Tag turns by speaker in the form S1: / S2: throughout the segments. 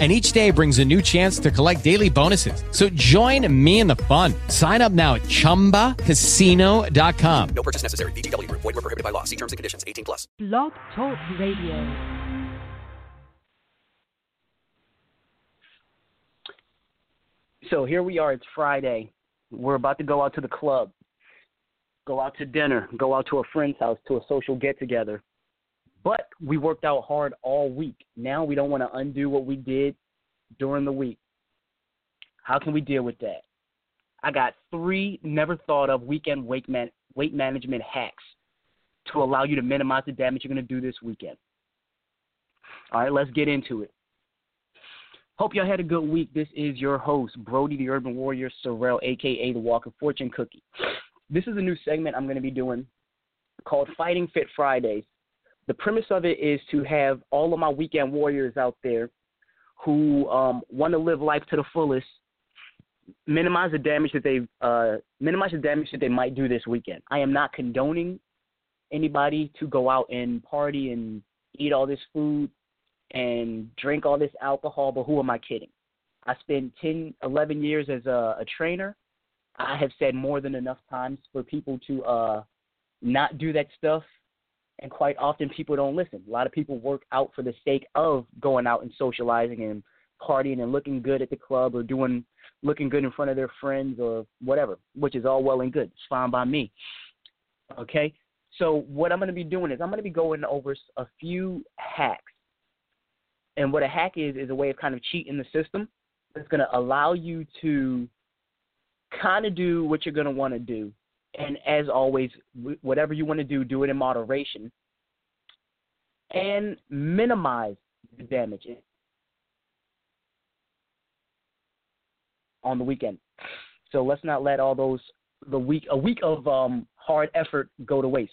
S1: and each day brings a new chance to collect daily bonuses. So join me in the fun. Sign up now at ChumbaCasino.com.
S2: No purchase necessary. VGW. Void were prohibited by law. See terms and conditions. 18 plus.
S3: Blog Talk Radio.
S4: So here we are. It's Friday. We're about to go out to the club, go out to dinner, go out to a friend's house, to a social get together. But we worked out hard all week. Now we don't want to undo what we did during the week. How can we deal with that? I got three never thought of weekend weight, man- weight management hacks to allow you to minimize the damage you're going to do this weekend. All right, let's get into it. Hope y'all had a good week. This is your host, Brody the Urban Warrior Sorrell, aka the Walking Fortune Cookie. This is a new segment I'm going to be doing called Fighting Fit Fridays the premise of it is to have all of my weekend warriors out there who um, want to live life to the fullest, minimize the damage that they uh, minimize the damage that they might do this weekend. I am not condoning anybody to go out and party and eat all this food and drink all this alcohol, but who am I kidding? I spent 10, 11 years as a, a trainer. I have said more than enough times for people to uh, not do that stuff and quite often people don't listen. A lot of people work out for the sake of going out and socializing and partying and looking good at the club or doing looking good in front of their friends or whatever, which is all well and good. It's fine by me. Okay? So what I'm going to be doing is I'm going to be going over a few hacks. And what a hack is is a way of kind of cheating the system. It's going to allow you to kind of do what you're going to want to do and as always, whatever you want to do, do it in moderation and minimize the damage on the weekend. So let's not let all those the week a week of um, hard effort go to waste.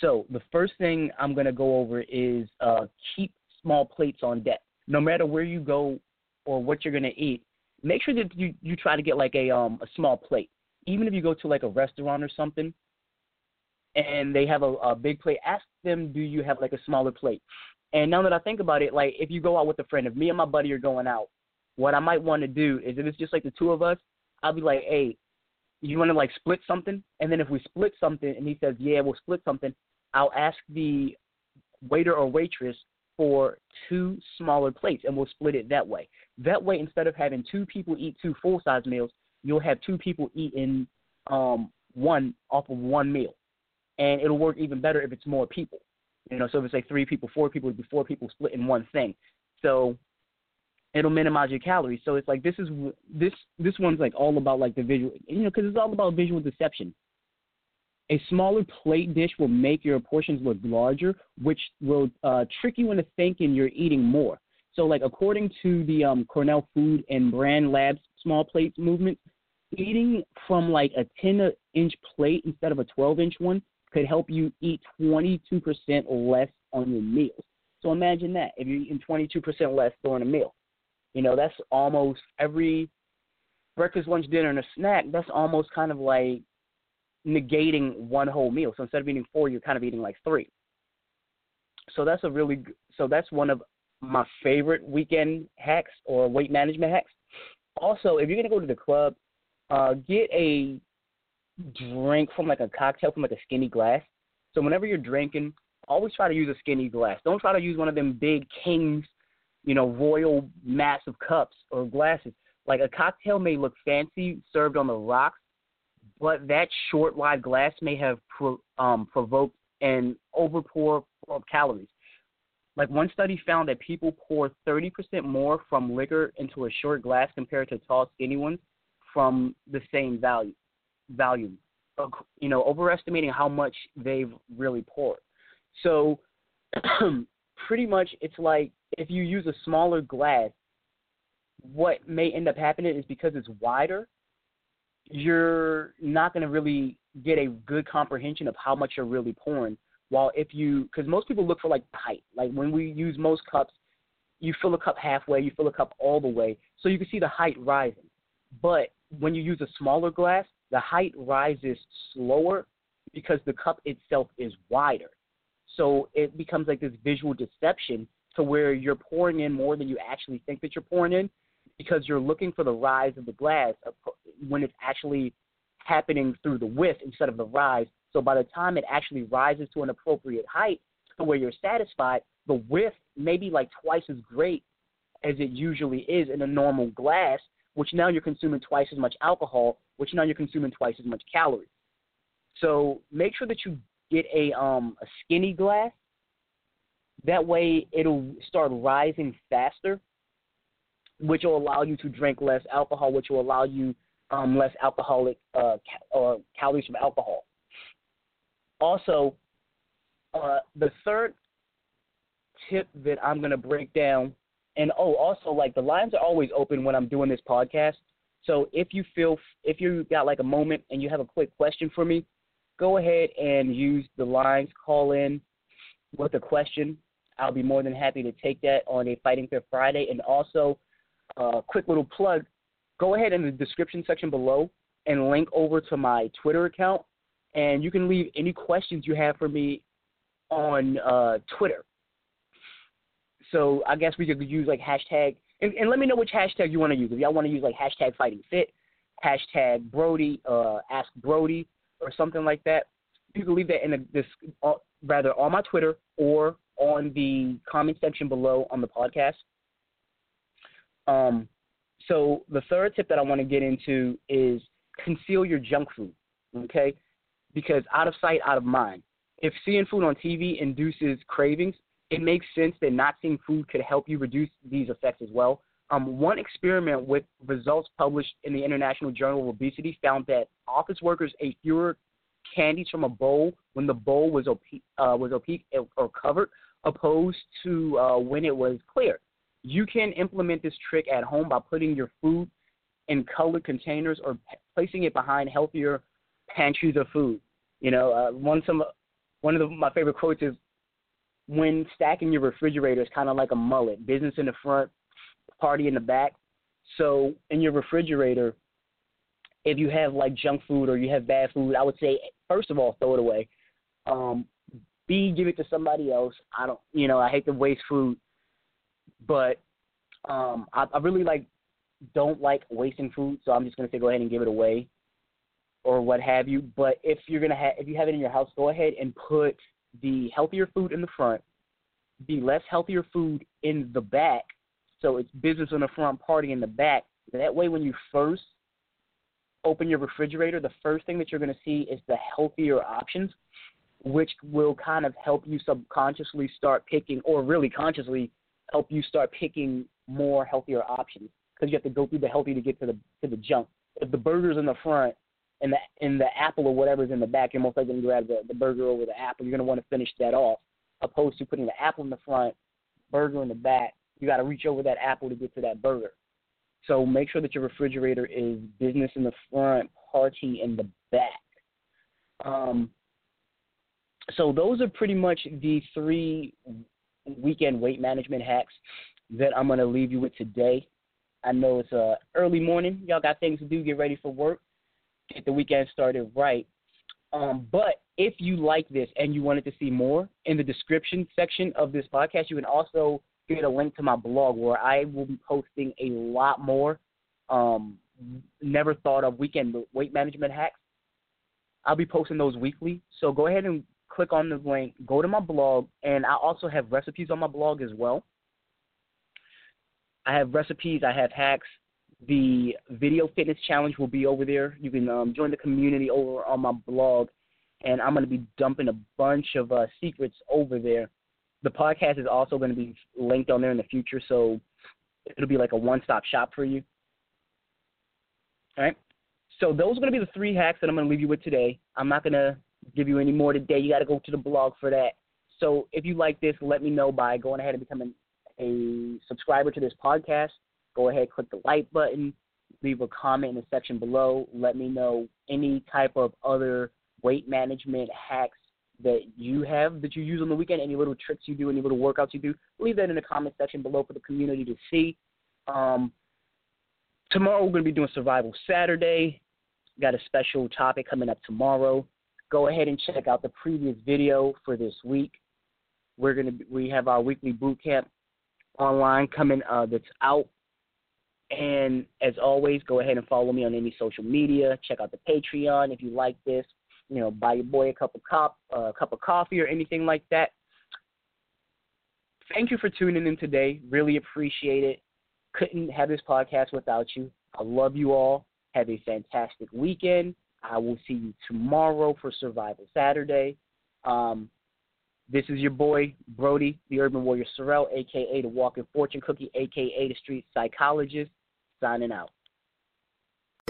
S4: So the first thing I'm going to go over is uh, keep small plates on deck. No matter where you go or what you're going to eat, make sure that you, you try to get like a um, a small plate even if you go to like a restaurant or something and they have a, a big plate, ask them, do you have like a smaller plate? And now that I think about it, like if you go out with a friend, if me and my buddy are going out, what I might want to do is if it's just like the two of us, I'll be like, hey, you want to like split something? And then if we split something and he says, yeah, we'll split something, I'll ask the waiter or waitress for two smaller plates and we'll split it that way. That way, instead of having two people eat two full size meals, you'll have two people eating um, one off of one meal, and it'll work even better if it's more people. You know, so if it's like three people, four people, it'd be four people splitting one thing. So it'll minimize your calories. So it's like this is this this one's like all about like the visual, you know, because it's all about visual deception. A smaller plate dish will make your portions look larger, which will uh, trick you into thinking you're eating more. So, like according to the um, Cornell Food and Brand Labs small plates movement, eating from like a 10 inch plate instead of a 12 inch one could help you eat 22% less on your meals. So imagine that if you're eating 22% less during a meal. You know, that's almost every breakfast, lunch, dinner, and a snack. That's almost kind of like negating one whole meal. So instead of eating four, you're kind of eating like three. So that's a really so that's one of my favorite weekend hacks or weight management hacks. Also, if you're gonna go to the club, uh, get a drink from like a cocktail from like a skinny glass. So whenever you're drinking, always try to use a skinny glass. Don't try to use one of them big kings, you know, royal massive cups or glasses. Like a cocktail may look fancy served on the rocks, but that short wide glass may have pro, um, provoked an overpour of calories. Like one study found that people pour 30% more from liquor into a short glass compared to tall, skinny ones from the same value volume. You know, overestimating how much they've really poured. So, pretty much, it's like if you use a smaller glass, what may end up happening is because it's wider, you're not going to really get a good comprehension of how much you're really pouring. While if you, because most people look for like height. Like when we use most cups, you fill a cup halfway, you fill a cup all the way, so you can see the height rising. But when you use a smaller glass, the height rises slower because the cup itself is wider. So it becomes like this visual deception to where you're pouring in more than you actually think that you're pouring in because you're looking for the rise of the glass when it's actually happening through the width instead of the rise. So by the time it actually rises to an appropriate height to where you're satisfied, the width may be like twice as great as it usually is in a normal glass, which now you're consuming twice as much alcohol, which now you're consuming twice as much calories. So make sure that you get a um a skinny glass. That way it'll start rising faster, which will allow you to drink less alcohol, which will allow you um, less alcoholic uh, ca- uh, calories from alcohol. Also, uh, the third tip that I'm going to break down, and oh, also like the lines are always open when I'm doing this podcast. So if you feel if you got like a moment and you have a quick question for me, go ahead and use the lines. Call in with a question. I'll be more than happy to take that on a Fighting Fit Friday. And also, a uh, quick little plug go ahead in the description section below and link over to my Twitter account, and you can leave any questions you have for me on uh, Twitter. So I guess we could use like hashtag, and, and let me know which hashtag you want to use. If y'all want to use like hashtag Fighting Fit, hashtag Brody, uh, Ask Brody, or something like that, you can leave that in the this uh, rather on my Twitter or on the comment section below on the podcast. Um, so the third tip that I want to get into is conceal your junk food, okay? Because out of sight, out of mind. If seeing food on TV induces cravings, it makes sense that not seeing food could help you reduce these effects as well. Um, one experiment with results published in the International Journal of Obesity found that office workers ate fewer candies from a bowl when the bowl was opaque, uh, was opaque or covered, opposed to uh, when it was clear. You can implement this trick at home by putting your food in colored containers or p- placing it behind healthier pantries of food. You know, uh, one some one of the, my favorite quotes is when stacking your refrigerator is kind of like a mullet, business in the front, party in the back. So in your refrigerator, if you have like junk food or you have bad food, I would say first of all throw it away. Um, B give it to somebody else. I don't, you know, I hate to waste food, but um, I, I really like don't like wasting food, so I'm just gonna say go ahead and give it away, or what have you. But if you're gonna have if you have it in your house, go ahead and put the healthier food in the front, the less healthier food in the back. So it's business in the front, party in the back. That way, when you first open your refrigerator, the first thing that you're going to see is the healthier options, which will kind of help you subconsciously start picking, or really consciously help you start picking more healthier options because you have to go through the healthy to get to the to the junk. If the burger's in the front and the and the apple or whatever's in the back, you're most likely going to grab the, the burger over the apple. You're going to want to finish that off, opposed to putting the apple in the front, burger in the back. You got to reach over that apple to get to that burger. So make sure that your refrigerator is business in the front, party in the back. Um, so those are pretty much the three weekend weight management hacks that I'm going to leave you with today. I know it's uh, early morning. Y'all got things to do. Get ready for work. Get the weekend started right. Um, but if you like this and you wanted to see more, in the description section of this podcast, you can also get a link to my blog where I will be posting a lot more um, never thought of weekend weight management hacks. I'll be posting those weekly. So go ahead and click on the link, go to my blog, and I also have recipes on my blog as well. I have recipes, I have hacks. The video fitness challenge will be over there. You can um, join the community over on my blog, and I'm going to be dumping a bunch of uh, secrets over there. The podcast is also going to be linked on there in the future, so it'll be like a one-stop shop for you. All right. So those are going to be the three hacks that I'm going to leave you with today. I'm not going to give you any more today. You got to go to the blog for that. So if you like this, let me know by going ahead and becoming a subscriber to this podcast. Go ahead, click the like button, leave a comment in the section below. Let me know any type of other weight management hacks that you have that you use on the weekend, any little tricks you do, any little workouts you do, leave that in the comment section below for the community to see. Um, tomorrow we're going to be doing Survival Saturday. Got a special topic coming up tomorrow. Go ahead and check out the previous video for this week. We're gonna we have our weekly boot camp online coming uh, that's out. And as always, go ahead and follow me on any social media. Check out the Patreon if you like this. You know, buy your boy a cup of cop, uh, a cup of coffee or anything like that. Thank you for tuning in today. Really appreciate it. Couldn't have this podcast without you. I love you all. Have a fantastic weekend. I will see you tomorrow for Survival Saturday. Um, this is your boy, Brody, the Urban Warrior Sorrell, aka the Walking Fortune Cookie, aka the Street Psychologist, signing out.